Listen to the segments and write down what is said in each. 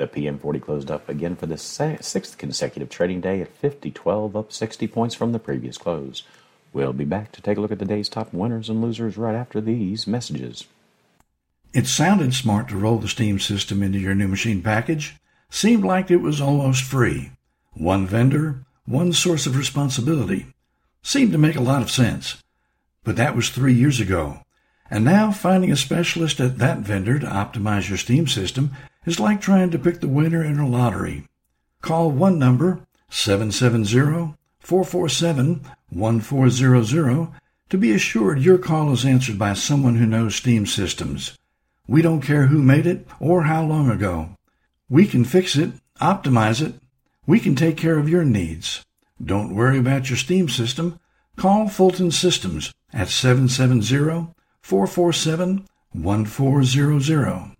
The PM40 closed up again for the sixth consecutive trading day at 50.12, up 60 points from the previous close. We'll be back to take a look at the day's top winners and losers right after these messages. It sounded smart to roll the Steam system into your new machine package. Seemed like it was almost free. One vendor, one source of responsibility. Seemed to make a lot of sense. But that was three years ago. And now finding a specialist at that vendor to optimize your Steam system is like trying to pick the winner in a lottery. Call one number, 770-447-1400, to be assured your call is answered by someone who knows Steam systems. We don't care who made it or how long ago. We can fix it, optimize it. We can take care of your needs. Don't worry about your Steam system. Call Fulton Systems at 770 447 1400.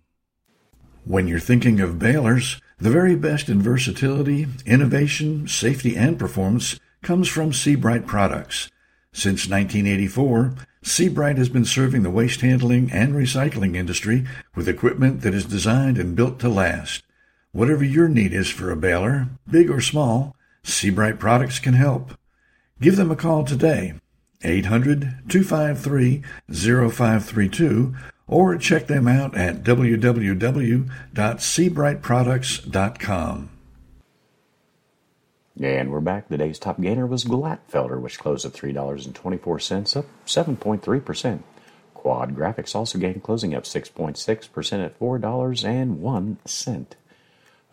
When you're thinking of balers, the very best in versatility, innovation, safety, and performance comes from Sebright products. Since 1984, Sebright has been serving the waste handling and recycling industry with equipment that is designed and built to last. Whatever your need is for a baler, big or small, Sebright products can help. Give them a call today, 800-253-0532 or check them out at www.sebrightproducts.com. And we're back. The day's top gainer was Glatfelter, which closed at $3.24, up 7.3%. Quad Graphics also gained, closing up 6.6% at $4.01.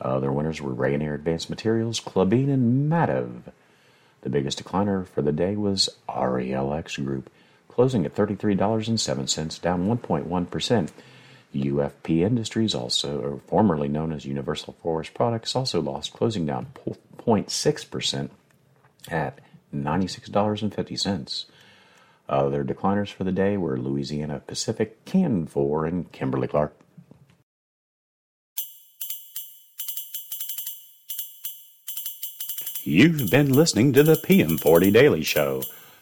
Other winners were Rayonier Advanced Materials, Klabin, and Mativ. The biggest decliner for the day was RELX Group, closing at $33.07, down 1.1%. UFP Industries, also formerly known as Universal Forest Products, also lost, closing down 0.6% at $96.50. Other decliners for the day were Louisiana Pacific, Canfor, and Kimberly Clark. You've been listening to the PM40 Daily Show.